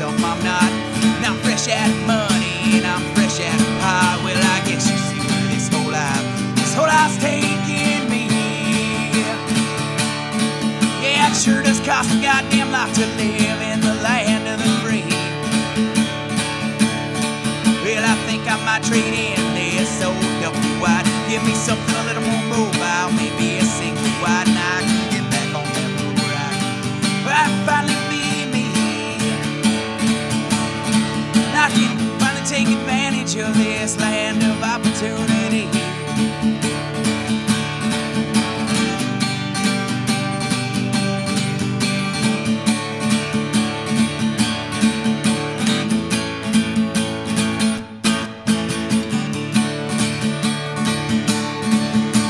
Off, being self I'm not. Now fresh of money and I'm fresh of pie. Well, I guess you see where this whole life, this whole life's taking me. Yeah, it sure does cost a goddamn lot to live in the land of the free. Well, I think I might trade in this old double wide. Give me something a little more mobile, maybe a single wide, and take advantage of this land of opportunity.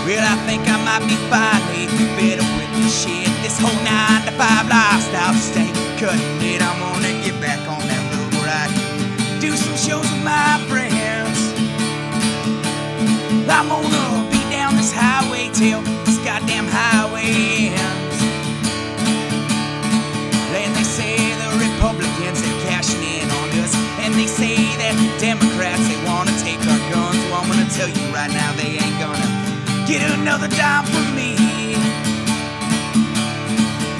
Well, I think I might be finally better with this shit. This whole nine to five lifestyle just ain't cutting I'm gonna be down this highway till this goddamn highway ends. And they say the Republicans are cashing in on us, and they say that Democrats they wanna take our guns. Well, I'm gonna tell you right now they ain't gonna get another dime from me.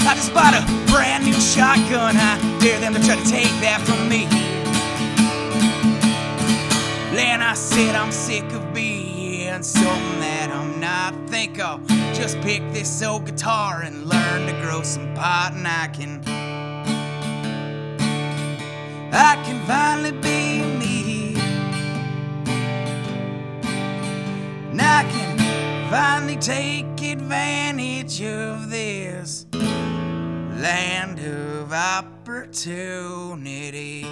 I just bought a brand new shotgun. I dare them to try to take that from me. Then I said I'm sick of being something that I'm not. Think I'll just pick this old guitar and learn to grow some pot, and I can. I can finally be me. And I can finally take advantage of this land of opportunity.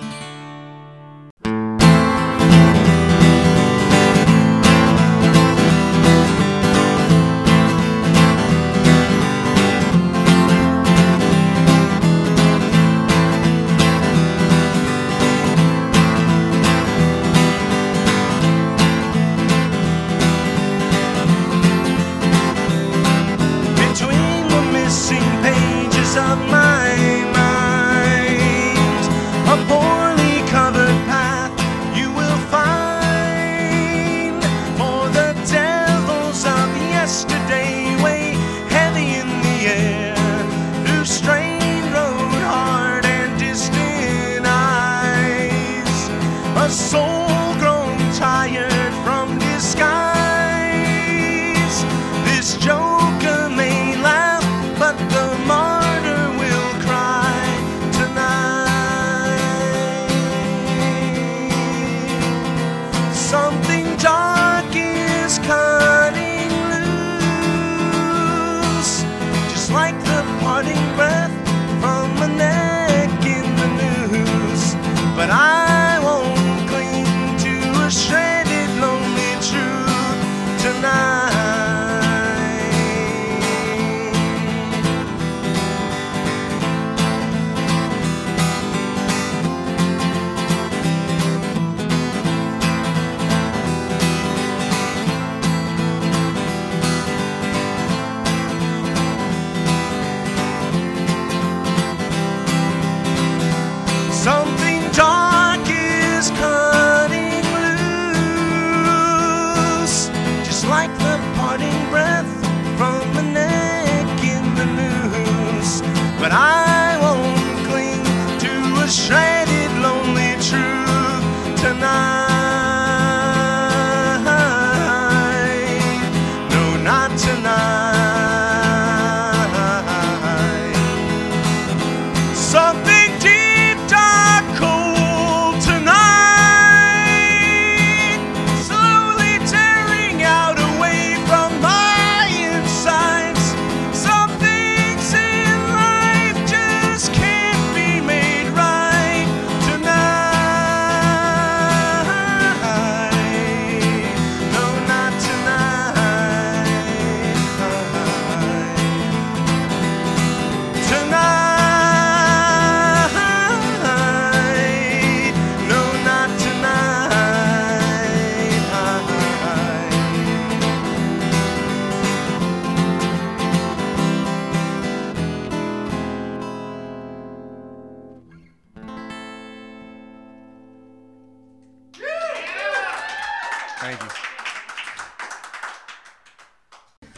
Thank you.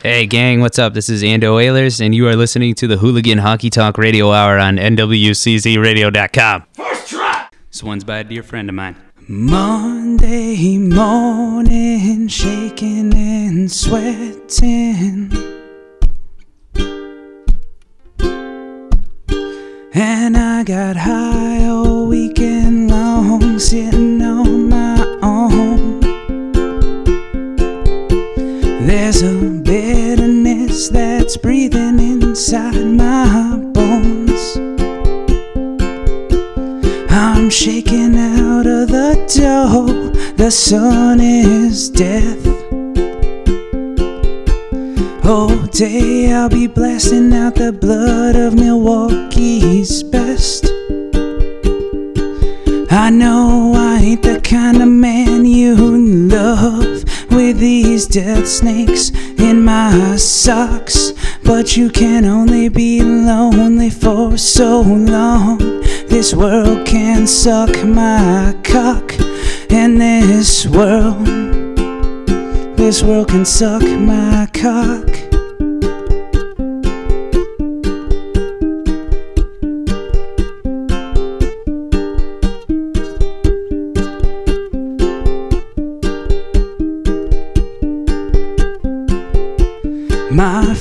Hey, gang, what's up? This is Ando Oilers, and you are listening to the Hooligan Honky Tonk Radio Hour on NWCZRadio.com. First try! This one's by a dear friend of mine. Monday morning, shaking and sweating. And I got high that's breathing inside my bones. I'm shaking out of the dough. The sun is death. All day I'll be blasting out the blood of Milwaukee's best. I know I ain't the kind of man you love with these death snakes in my socks. But you can only be lonely for so long. This world can suck my cock, and this world, this world can suck my cock.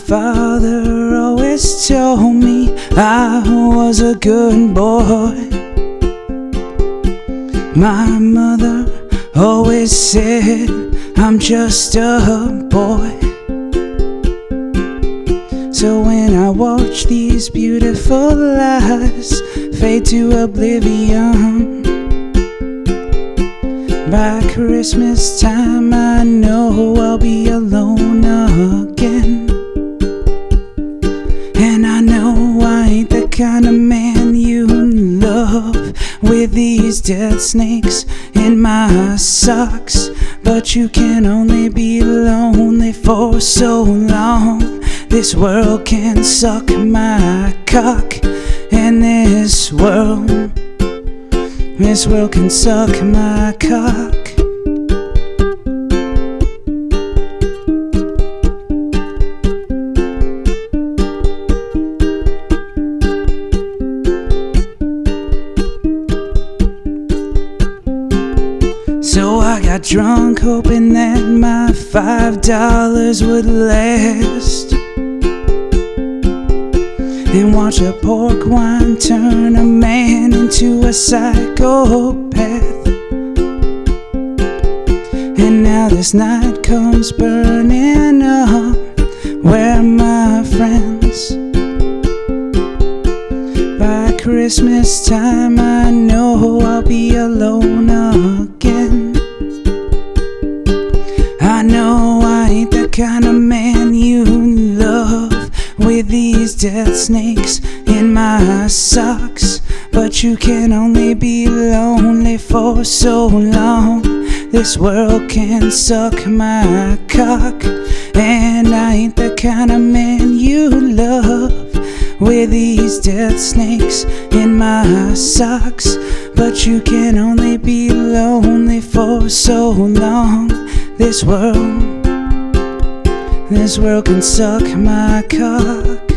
Father always told me I was a good boy. My mother always said I'm just a boy. So when I watch these beautiful lies fade to oblivion, by Christmas time I know I'll be alone these death snakes in my socks. But you can only be lonely for so long. This world can suck my cock, and this world, this world can suck my cock. Drunk hoping that my five dollars would last. And watch a pork wine turn a man into a psychopath. And now this night comes burning up. Where are my friends? By Christmas time, I know I'll be alone again. Kind of man you love with these death snakes in my socks. But you can only be lonely for so long. This world can suck my cock, and I ain't the kind of man you love with these death snakes in my socks. But you can only be lonely for so long. This world, this world can suck my cock.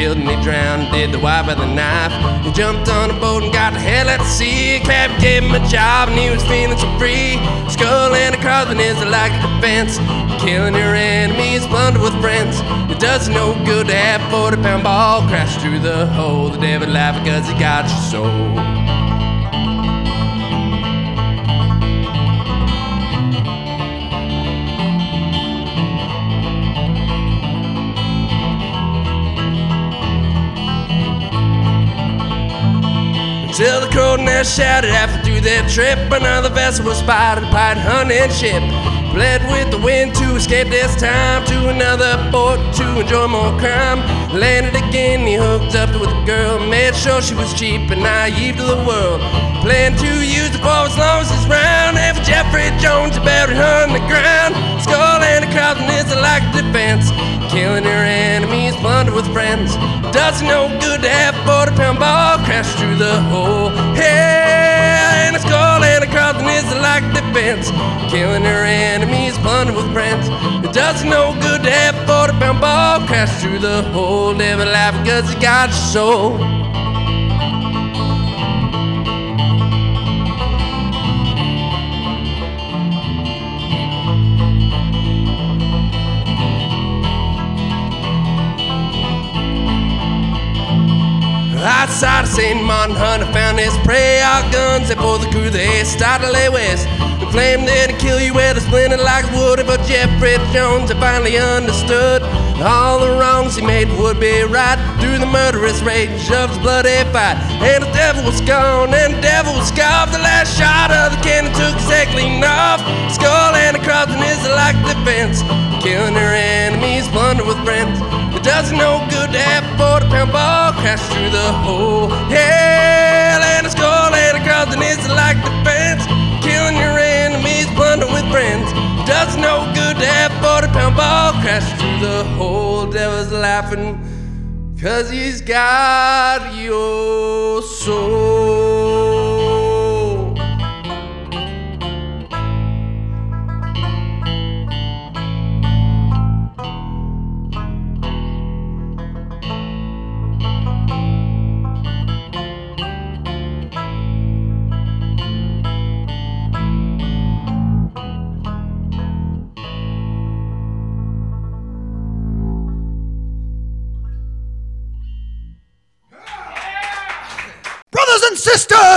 Children he drowned, did the wife with a knife. He jumped on a boat and got the hell out to sea. Captain gave him a job and he was feeling so free. Skull and a crossman is like a defense. Killing your enemies, plunder with friends. It does no good to have 40 pound ball crash through the hole. The devil laughing because he got your soul. Till the crow nest shouted after through their trip. Another vessel was spotted, pirate hunting ship. Fled with the wind to escape this time to another port to enjoy more crime. Landed again, he hooked up with a girl, made sure she was cheap and naive to the world. Planned to use the for as long as it's round. And for Jeffrey Jones, buried her on the ground. Skull and a crossing is like defense. Killing your enemies, plunder with friends. Doesn't no good to have a 40 pound ball crash through the hole. Yeah, and a skull and a crossing is like defense. Killing your enemies, plunder with friends. It doesn't no good to have a 40 pound ball crash through the hole. Live a life because you got your soul. Outside of St. Martin, Hunter found his prey. Our guns, and for the crew, they started to lay west. The flame to kill you with a splinter like wood. But Jeffrey Jones had finally understood all the wrongs he made would be right through the murderous rage of his bloody fight. And the devil was gone, and the devil was scarfed. The last shot of the cannon took his clean off. Skull and a cross and is like defense. Killing their enemies, plunder with friends. It does no good to have 40 pound ball crash through the hole. Hell and a skull and a cross and is like defense. Killing your enemies, plunder with friends. Does no good to have 40 pound ball crash through the hole. Devil's laughing. Cause he's got your soul.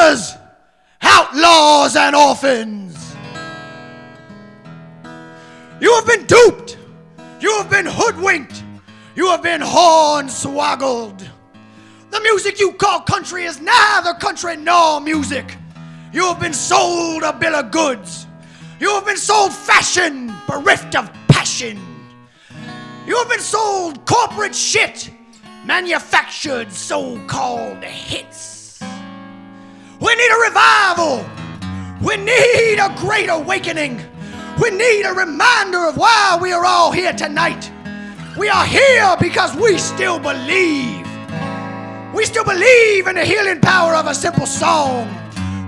Sisters, outlaws and orphans, you have been duped, you have been hoodwinked, you have been horn hornswoggled. The music you call country is neither country nor music. You have been sold a bill of goods. You have been sold fashion bereft of passion. You have been sold corporate shit, manufactured so called hits. We need a revival. We need a great awakening. We need a reminder of why we are all here tonight. We are here because we still believe. We still believe in the healing power of a simple song.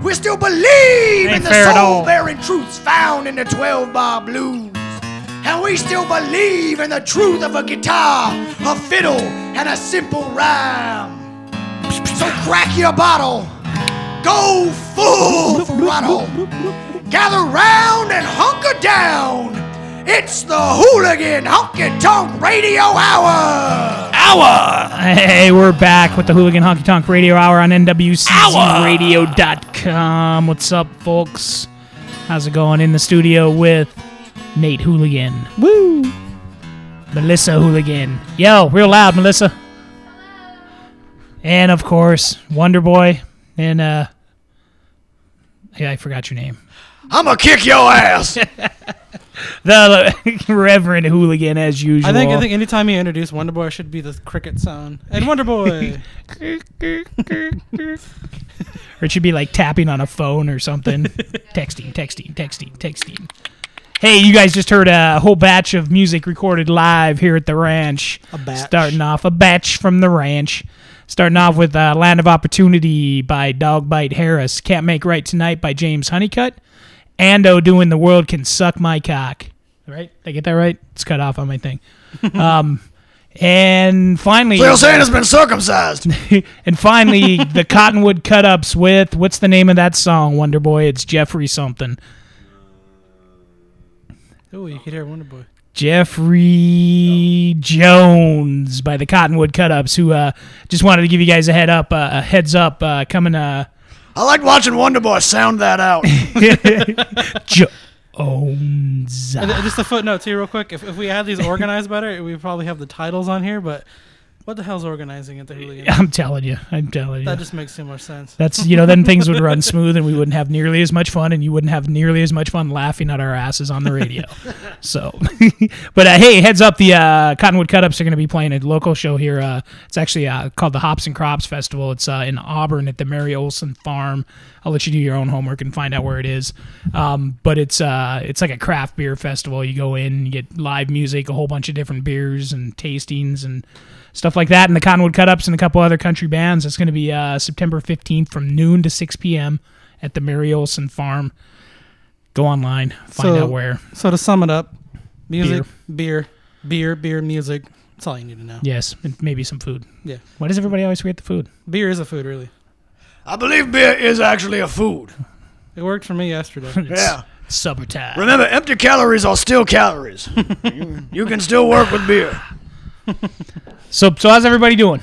We still believe Ain't in the fair at all. soul bearing truths found in the 12 bar blues. And we still believe in the truth of a guitar, a fiddle, and a simple rhyme. So crack your bottle, go full throttle, gather round and hunker down. It's the Hooligan Honky Tonk Radio Hour. Hour. Hey, we're back with the Hooligan Honky Tonk Radio Hour on NWCZRadio.com. What's up, folks? How's it going? In the studio with Nate Hooligan. Woo! Melissa Hooligan. Yo, real loud, Melissa. And of course, Wonder Boy. And, uh, yeah, I forgot your name. I'm gonna kick your ass. The Reverend Hooligan, as usual. I think I think anytime you introduce Wonder Boy, it should be the cricket sound. And Wonder Boy. or it should be like tapping on a phone or something. texting, texting, texting, texting. Hey, you guys just heard a whole batch of music recorded live here at the ranch. A batch. Starting off a batch from the ranch. Starting off with uh, Land of Opportunity by Dogbite Harris. Can't Make Right Tonight by James Honeycutt. Ando doing The World Can Suck My Cock. Right? Did I get that right? It's cut off on my thing. um, and finally. Lil Santa's been circumcised. and finally, the Cottonwood Cut Ups with what's the name of that song, Wonder Boy? It's Jeffrey something. Oh, you could hear Wonder Boy. Jeffrey Jones by the Cottonwood Cutups, who uh, just wanted to give you guys a head up, uh, a heads up, uh, coming uh, I like watching Wonder Boy sound that out. Jones. And uh, just a footnote too, real quick. If, if we had these organized better, we probably have the titles on here. But what the hell's organizing at the hooligan? I'm telling you, I'm telling you. That just makes too much sense. That's you know then things would run smooth and we wouldn't have nearly as much fun and you wouldn't have nearly as much fun laughing at our asses on the radio. so, but uh, hey, heads up, the uh, Cottonwood Cutups are going to be playing a local show here. Uh, it's actually uh, called the Hops and Crops Festival. It's uh, in Auburn at the Mary Olson Farm. I'll let you do your own homework and find out where it is. Um, but it's uh, it's like a craft beer festival. You go in, you get live music, a whole bunch of different beers and tastings and stuff like that, and the Cottonwood Cutups and a couple other country bands. It's going to be uh, September 15th from noon to 6 p.m. at the Mary Olson Farm. Go online, find So- out where. So to sum it up, music, beer, beer, beer, music. That's all you need to know. Yes, and maybe some food. Yeah. Why does everybody always forget the food? Beer is a food, really. I believe beer is actually a food. It worked for me yesterday. Yeah. Supper time. Remember, empty calories are still calories. you, you can still work with beer. So, so how's everybody doing?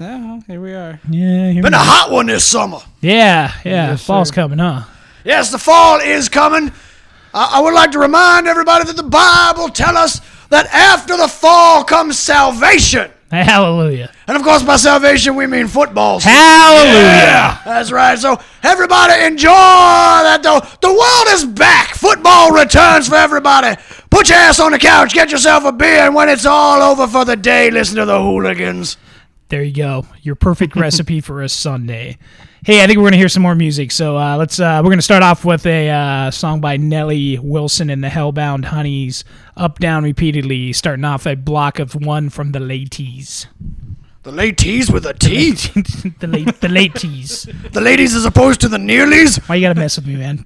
yeah, well, here we are. Yeah, here Been a hot one this summer. yeah, yeah. Yes, Fall's sir. coming, huh? Yes, the fall is coming. I, I would like to remind everybody that the Bible tells us that after the fall comes salvation. Hallelujah. And of course, by salvation, we mean football. Hallelujah. Yeah, that's right. So everybody enjoy that. though. the world is back. Football returns for everybody. Put your ass on the couch, get yourself a beer, and when it's all over for the day, listen to the hooligans. There you go. Your perfect recipe for a Sunday. Hey, I think we're gonna hear some more music. So uh, let's. Uh, we're gonna start off with a uh, song by Nellie Wilson and the Hellbound Honeys. Up, down, repeatedly. Starting off a block of one from the ladies. The ladies with a T. the late, the ladies. the ladies as opposed to the nearlies. Why you gotta mess with me, man?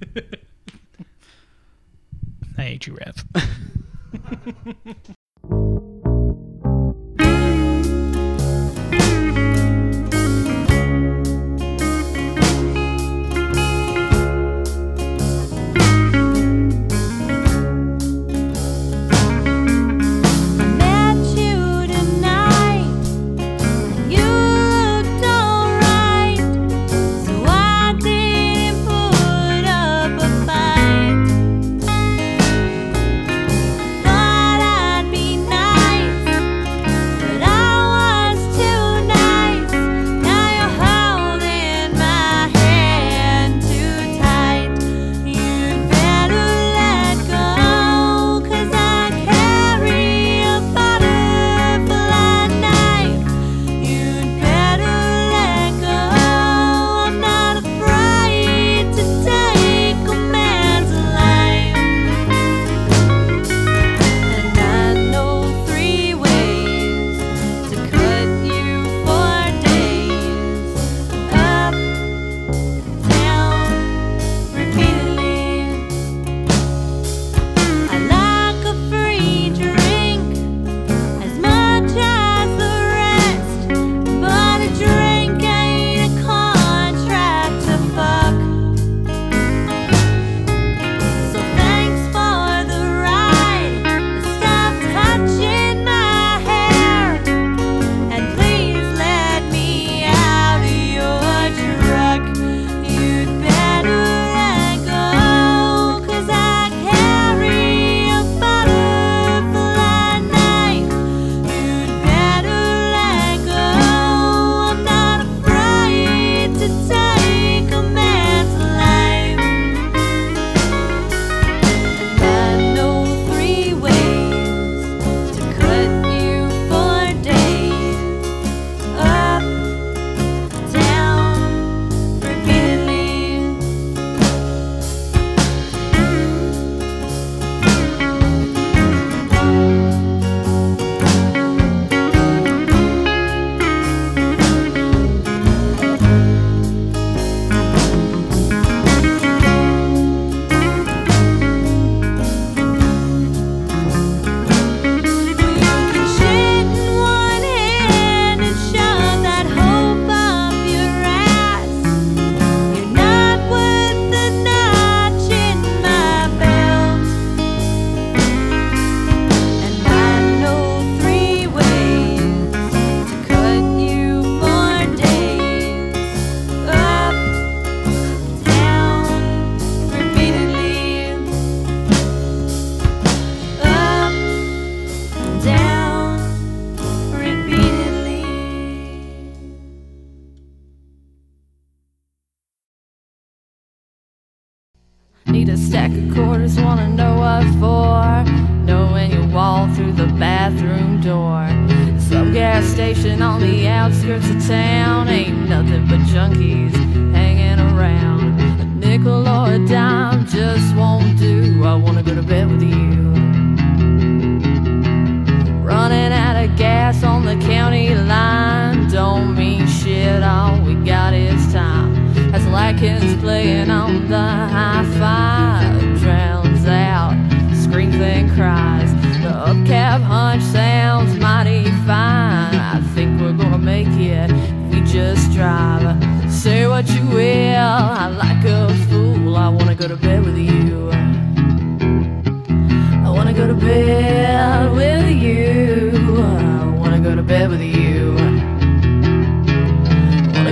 I hate you, Rev.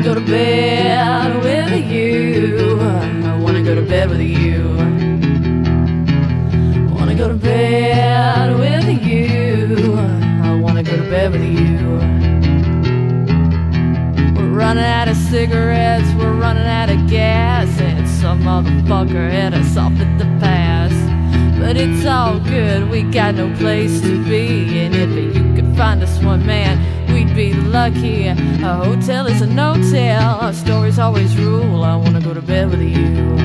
go to bed with you. I wanna go to bed with you. I wanna go to bed with you. I wanna go to bed with you. We're running out of cigarettes, we're running out of gas, and some motherfucker hit us off at the pass. But it's all good, we got no place to be. And if you could find us one man, be lucky. A hotel is a no-tell, stories always rule. I wanna go to bed with you.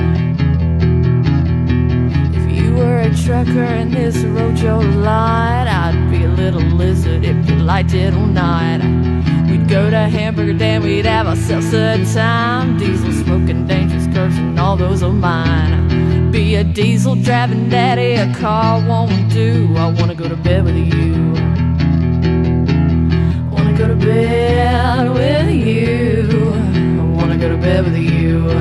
If you were a trucker in this your line, I'd be a little lizard if you liked it or not. We'd go to Hamburger Dan, we'd have ourselves a time. Diesel smoking, dangerous curves, and all those are mine. Be a diesel driving daddy, a car won't do. I wanna go to bed with you. Bed with you. I wanna go to bed with you. I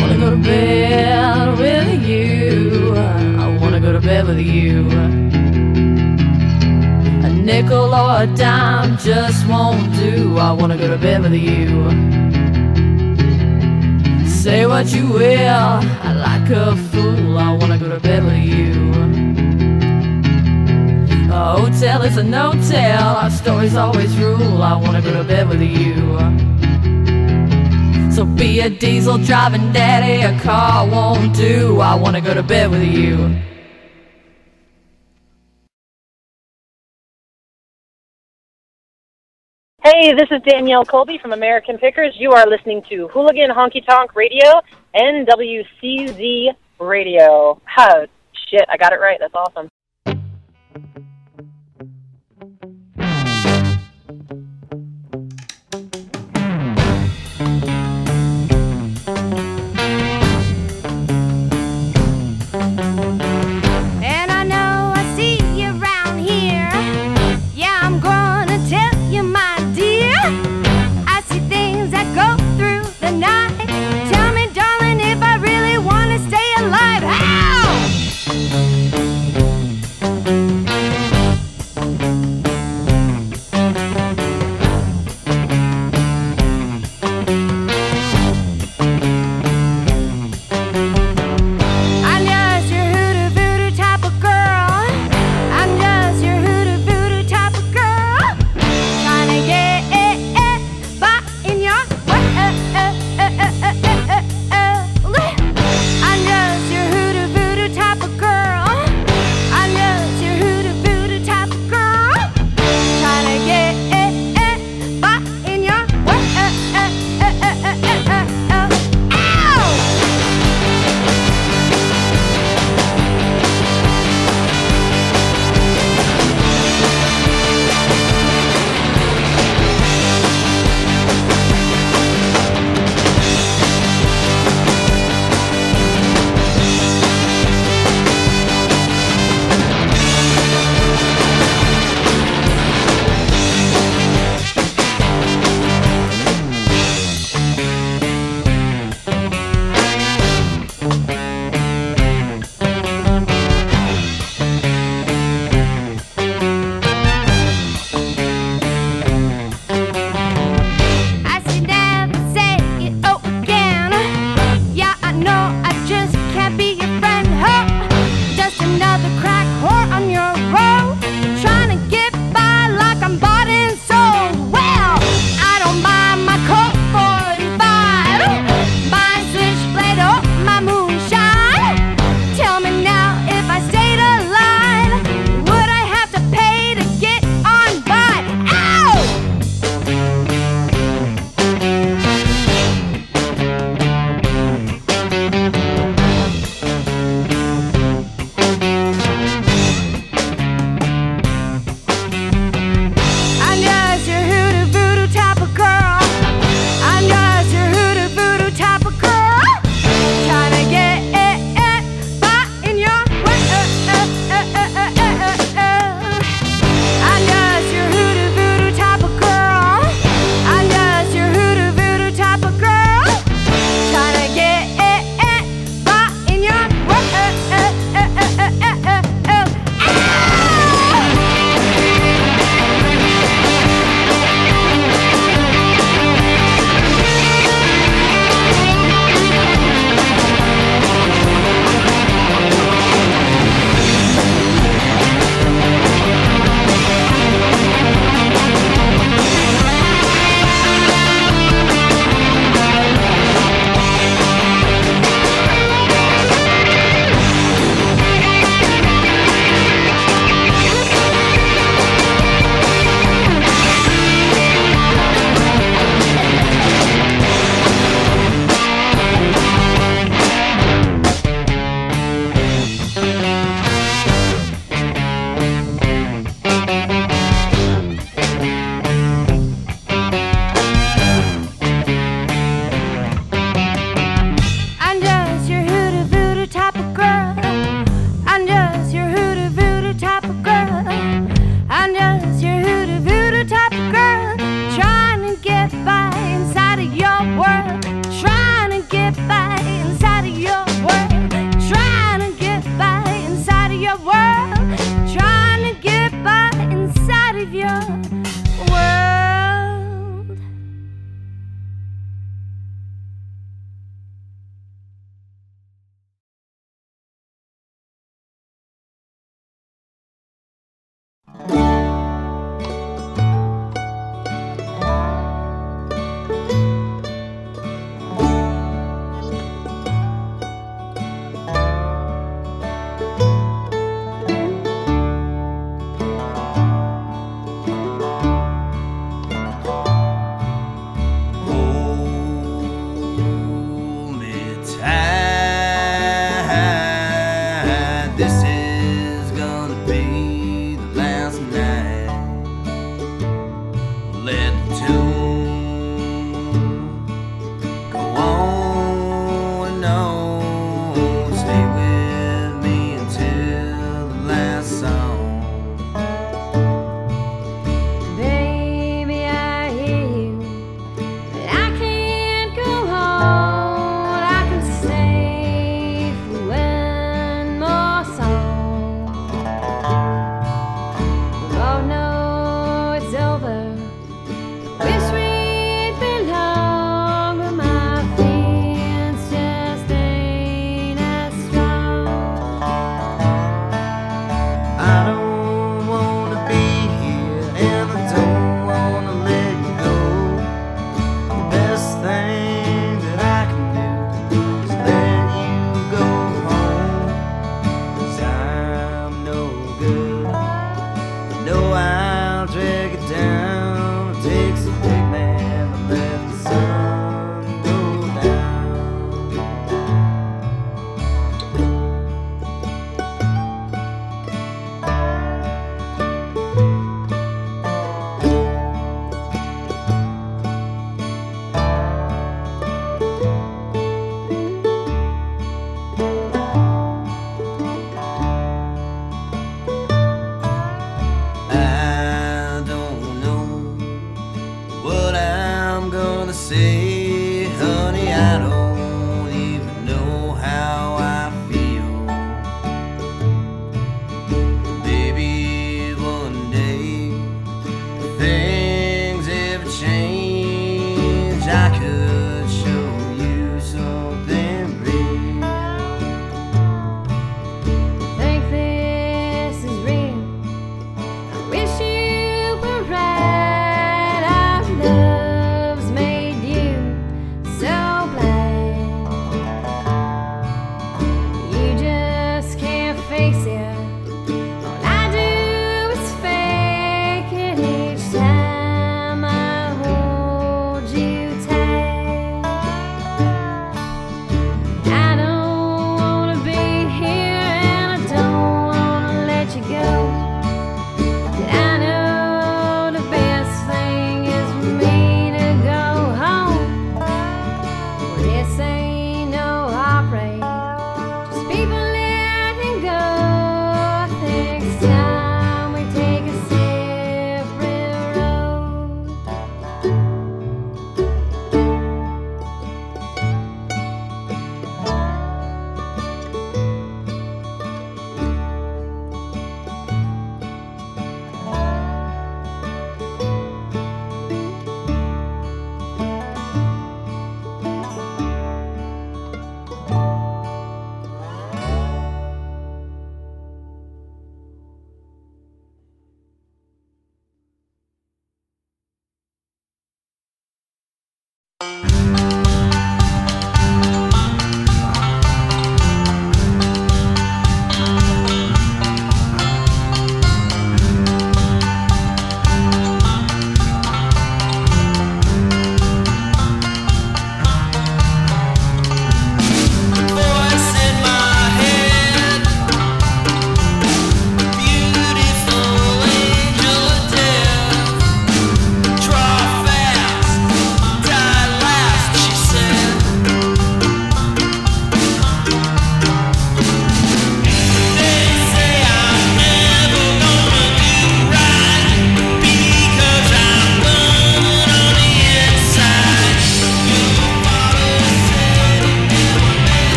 wanna go to bed with you. I wanna go to bed with you. A nickel or a dime just won't do. I wanna go to bed with you. Say what you will, I like a fool. I wanna go to bed with you. A hotel is a no-tell. Our stories always rule. I wanna go to bed with you. So be a diesel driving daddy, a car won't do. I wanna go to bed with you. Hey, this is Danielle Colby from American Pickers. You are listening to Hooligan Honky Tonk Radio, NWCZ Radio. Oh, shit, I got it right. That's awesome.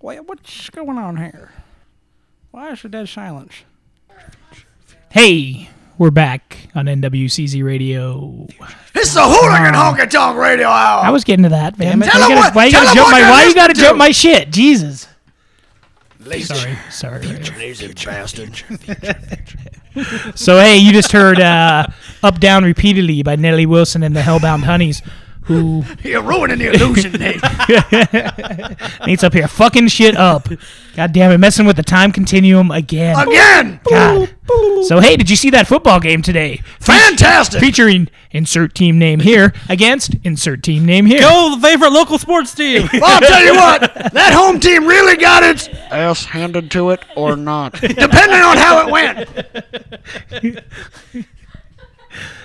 It. Wait, what's going on here? Why is the dead silence? Hey, we're back on NWCZ Radio. It's the Hooligan Honky Tonk Radio Hour. I was getting to that, man. Damn it. Why Tell you 'em gotta, what- why you tell gotta 'em jump what my they're why you gotta listening jump to. my shit? Jesus. Lazy, Sorry, sorry. lazy bastard. So hey, you just heard uh, "Up Down Repeatedly" by Nellie Wilson and the Hellbound Honeys, who You're ruining the illusion, Nate. Nate's up here fucking shit up. God damn it, messing with the time continuum again. Again. God. So hey, did you see that football game today? Fantastic. Featuring insert team name here against insert team name here. Go the favorite local sports team. Well, I'll tell you what, that home team really got its ass handed to it or not, depending on how it went.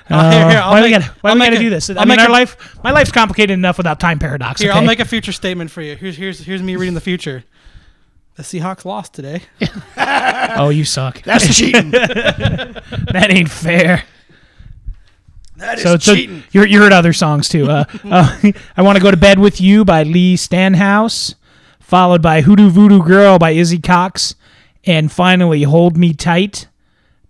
Uh, here, here, I'll why we make- gotta, why I'll we gotta a- do this? I I'll mean, make our a- life, my life's complicated enough without time paradox. Here, okay? I'll make a future statement for you. Here's here's here's me reading the future. The Seahawks lost today. oh, you suck. That's cheating. that ain't fair. That is So, so cheating. you you heard other songs too. Uh, uh, I want to go to bed with you by Lee Stanhouse, followed by Hoodoo Voodoo Girl by Izzy Cox, and finally Hold Me Tight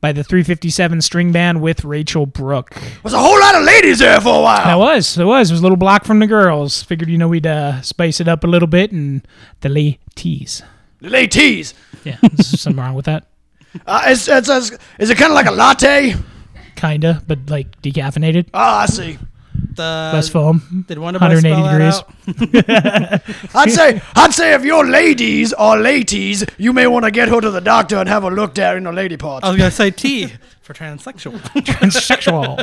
by the 357 String Band with Rachel Brooke. Was a whole lot of ladies there for a while. That was, it was, it was a little block from the girls. Figured you know we'd uh, spice it up a little bit and the lay teas. The ladies. Yeah, something wrong with that. Uh, it's, it's, it's, is it kind of like a latte? Kinda, but like decaffeinated, Oh, I see. The, less foam. did Wonder Boy 180 spell that degrees. out? I'd say, I'd say if you're ladies are ladies, you may want to get her to the doctor and have a look there in the lady part. I was gonna say T for transsexual. Transsexual.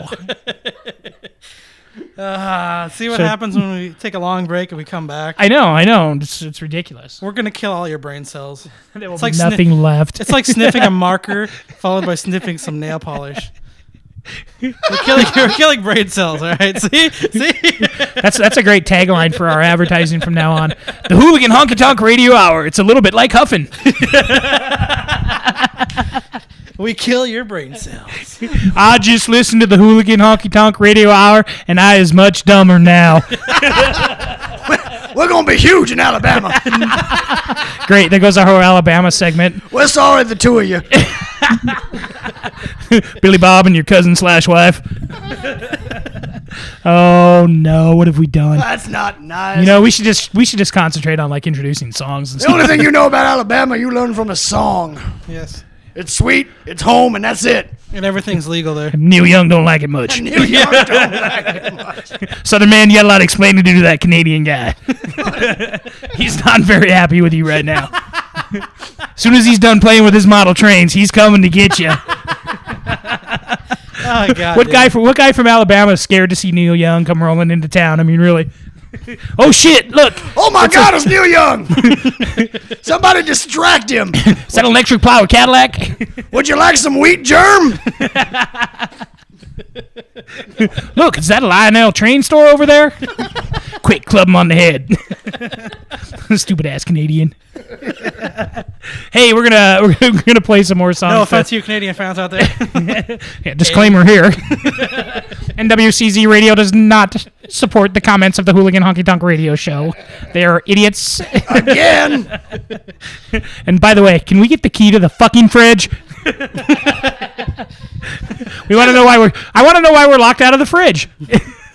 Uh, see what So- happens when we take a long break and we come back. I know, I know. It's, it's ridiculous. We're gonna kill all your brain cells. There will It's be like sni- nothing left. It's like sniffing a marker followed by sniffing some nail polish. We're killing, we're killing brain cells. All right. See, see. That's that's a great tagline for our advertising from now on. The Hooligan Honky Tonk Radio Hour. It's a little bit like huffing. We kill your brain cells. I just listened to the Hooligan Honky Tonk Radio Hour, and I is much dumber now. We're gonna be huge in Alabama. Great. There goes our whole Alabama segment. We're sorry, the two of you. Billy Bob and your cousin slash wife. oh no! What have we done? That's not nice. You know, we should just we should just concentrate on like introducing songs and the stuff. only thing you know about Alabama, you learn from a song. Yes. It's sweet, it's home, and that's it. And everything's legal there. Neil Young don't like it much. New York don't like it much. Southern man, you got a lot of explaining to do to that Canadian guy. he's not very happy with you right now. as soon as he's done playing with his model trains, he's coming to get you. Oh God. what damn. guy from what guy from Alabama is scared to see Neil Young come rolling into town? I mean, really. oh shit! Look, Oh my God, it's Neil Young. Somebody distract him. is that an electric plow Cadillac? Would you like some wheat germ? Look, is that a Lionel train store over there? Quick, club him on the head. Stupid ass Canadian. Hey, we're gonna we're gonna, we're gonna play some more songs. No offense to you Canadian fans out there. Yeah, disclaimer here. NWCZ Radio does not support the comments of the Hooligan Honky Tonk Radio Show. They are idiots. Again. and by the way, can we get the key to the fucking fridge? we want to know why we're. I want to know why we're locked out of the fridge.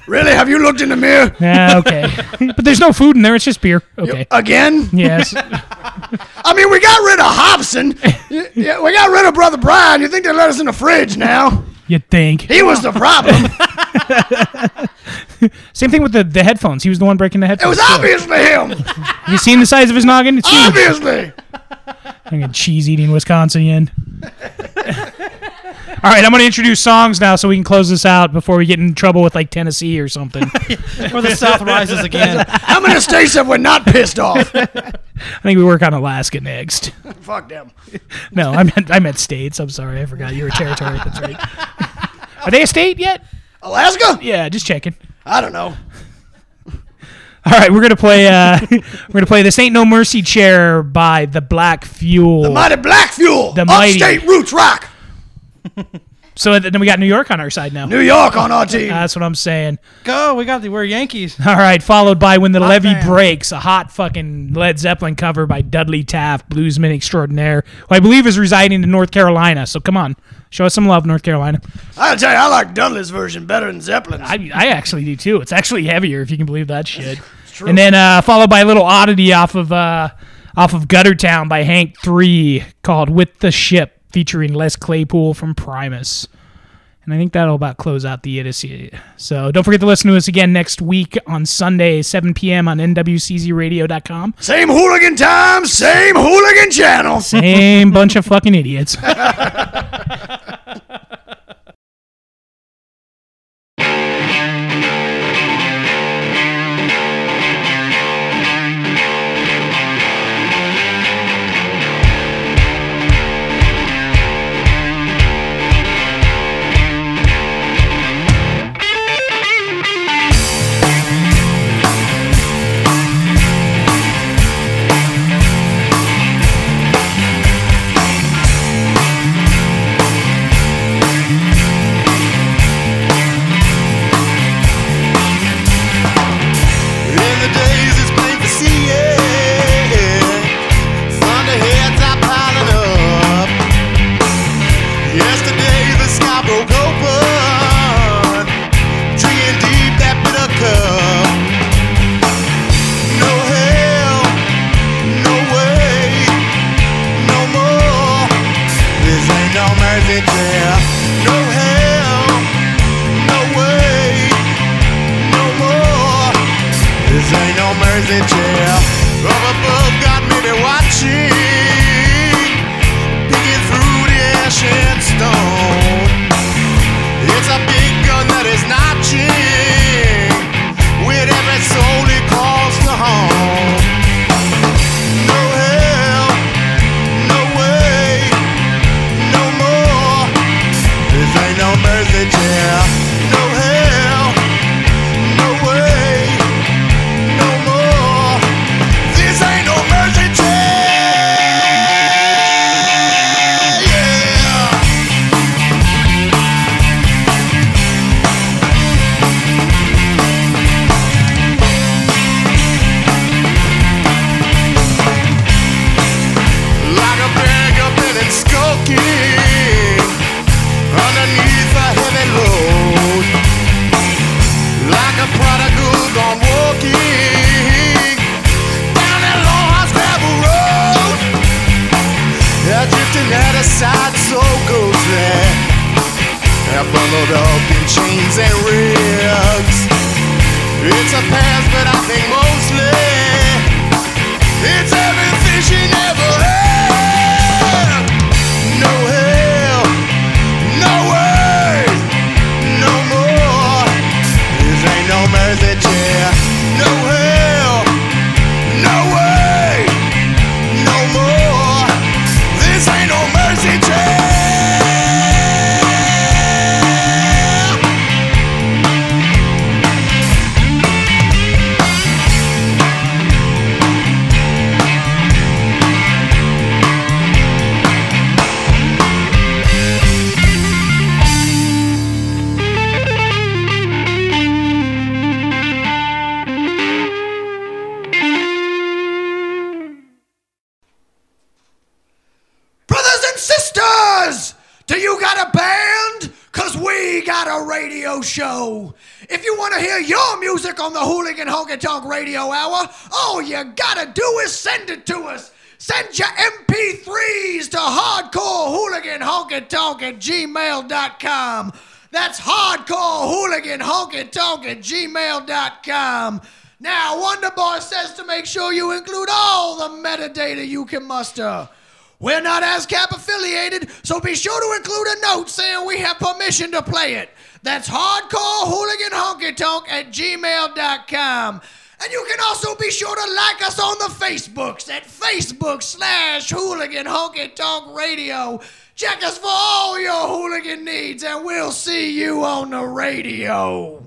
Really? Have you looked in the mirror? Yeah, okay. but there's no food in there. It's just beer. Okay. Again? Yes. I mean, we got rid of Hobson. Yeah, we got rid of Brother Brian. You think they let us in the fridge now? You'd think. He was the problem. Same thing with the, the headphones. He was the one breaking the headphones. It headphones. was too. obviously him. You seen the size of his noggin? It's huge. Obviously. Fucking cheese eating Wisconsinian. All right, I'm going to introduce songs now so we can close this out before we get in trouble with like Tennessee or something. Or the South rises again. How many states have we not pissed off? I think we work on Alaska next. Fuck them. No, I meant I meant states. I'm sorry, I forgot you were territory. That's right. Are they a state yet? Alaska? Yeah, just checking. I don't know. All right, we're gonna play. Uh, we're gonna play "This Ain't No Mercy Chair" by the Black Fuel. The mighty Black Fuel. The mighty- Upstate Roots Rock. so then we got New York on our side now. New York on our team. That's what I'm saying. Go, we got the we're Yankees. All right, followed by "When the Hot Levee damn. Breaks," a hot fucking Led Zeppelin cover by Dudley Taft, bluesman extraordinaire, who I believe is residing in North Carolina. So come on, show us some love, North Carolina. I gotta tell you, I like Dudley's version better than Zeppelin's. I, I actually do too. It's actually heavier if you can believe that shit. True. And then uh, followed by a little oddity off of uh, off of Gutter Town by Hank Three called "With the Ship," featuring Les Claypool from Primus. And I think that'll about close out the Odyssey. So don't forget to listen to us again next week on Sunday, 7 p.m. on nwczradio.com. Same hooligan time, same hooligan channel. Same bunch of fucking idiots. hooligan honky tonk at gmail.com. That's hardcore hooligan honky tonk at gmail.com. Now, Wonder Boy says to make sure you include all the metadata you can muster. We're not ASCAP affiliated, so be sure to include a note saying we have permission to play it. That's hardcore hooligan honky tonk at gmail.com. And you can also be sure to like us on the Facebooks at Facebook slash hooligan honky tonk radio. Check us for all your hooligan needs, and we'll see you on the radio.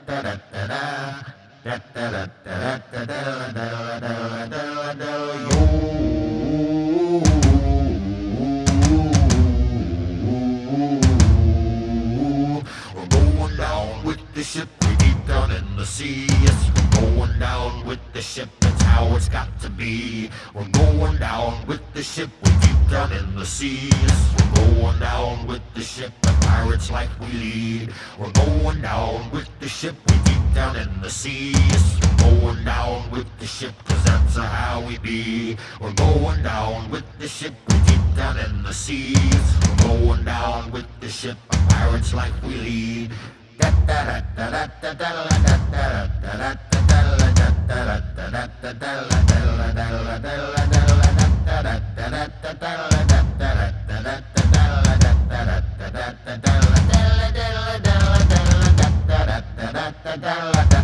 down We're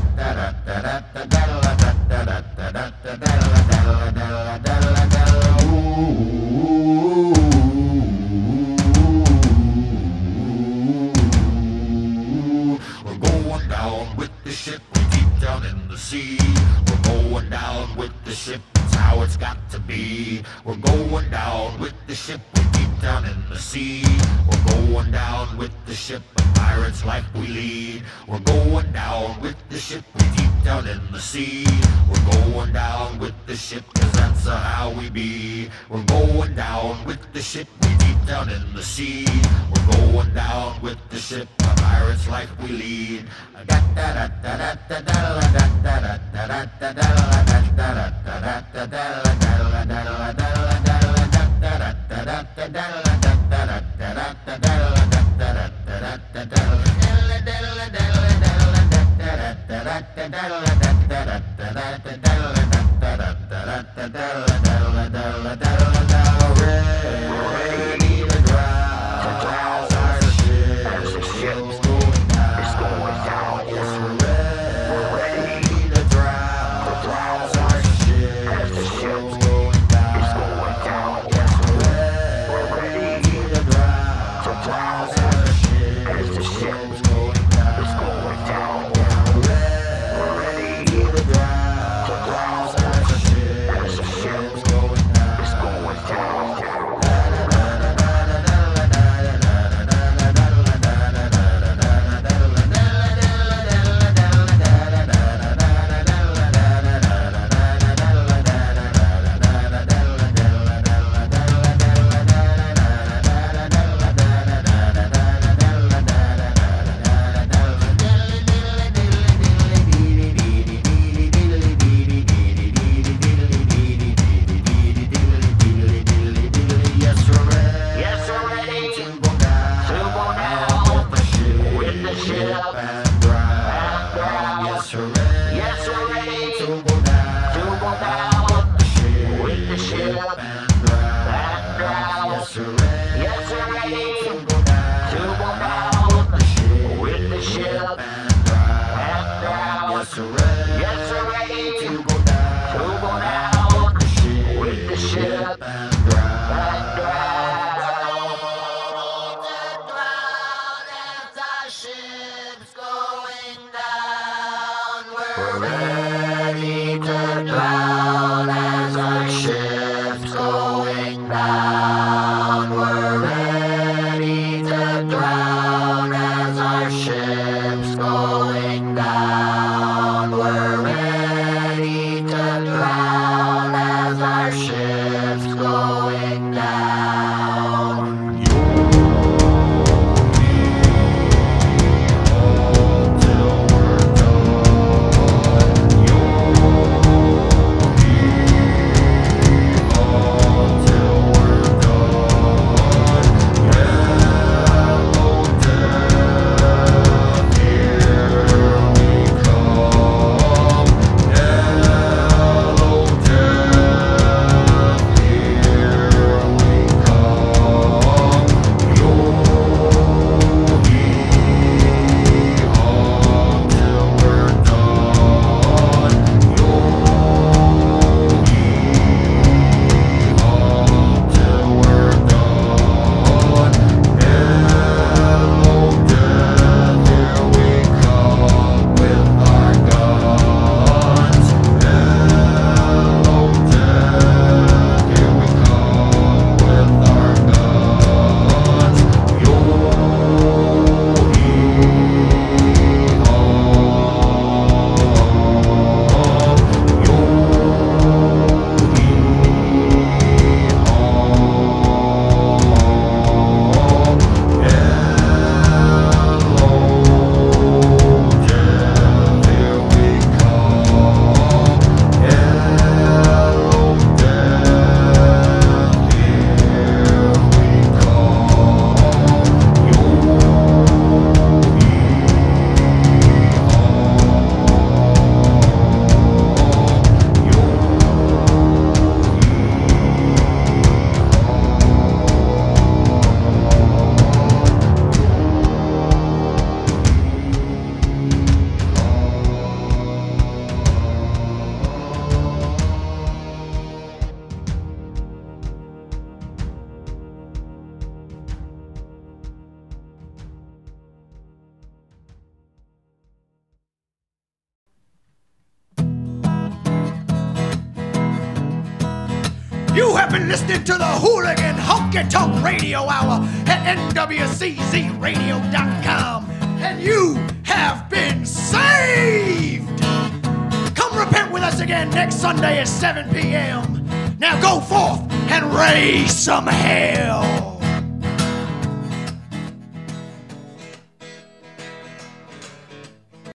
listening to the Hooligan Honky Tonk Radio Hour at NWCZRadio.com, and you have been saved. Come repent with us again next Sunday at 7 p.m. Now go forth and raise some hell.